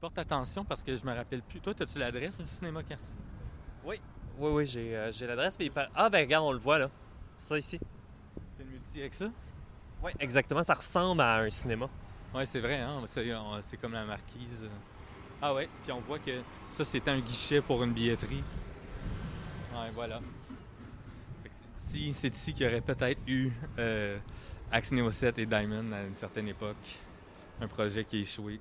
porte attention parce que je me rappelle plus. Toi, as-tu l'adresse du cinéma quartier? Oui, oui, oui, j'ai euh, l'adresse. Ah, ben regarde, on le voit là. Ça ici. C'est le multi avec ça? Oui, exactement. Ça ressemble à un cinéma. Oui, c'est vrai, hein? C'est, comme la marquise. Ah ouais, puis on voit que ça, c'était un guichet pour une billetterie. Ouais, voilà. C'est ici, ici qu'il y aurait peut-être eu euh, Axe Neo 7 et Diamond à une certaine époque. Un projet qui a échoué.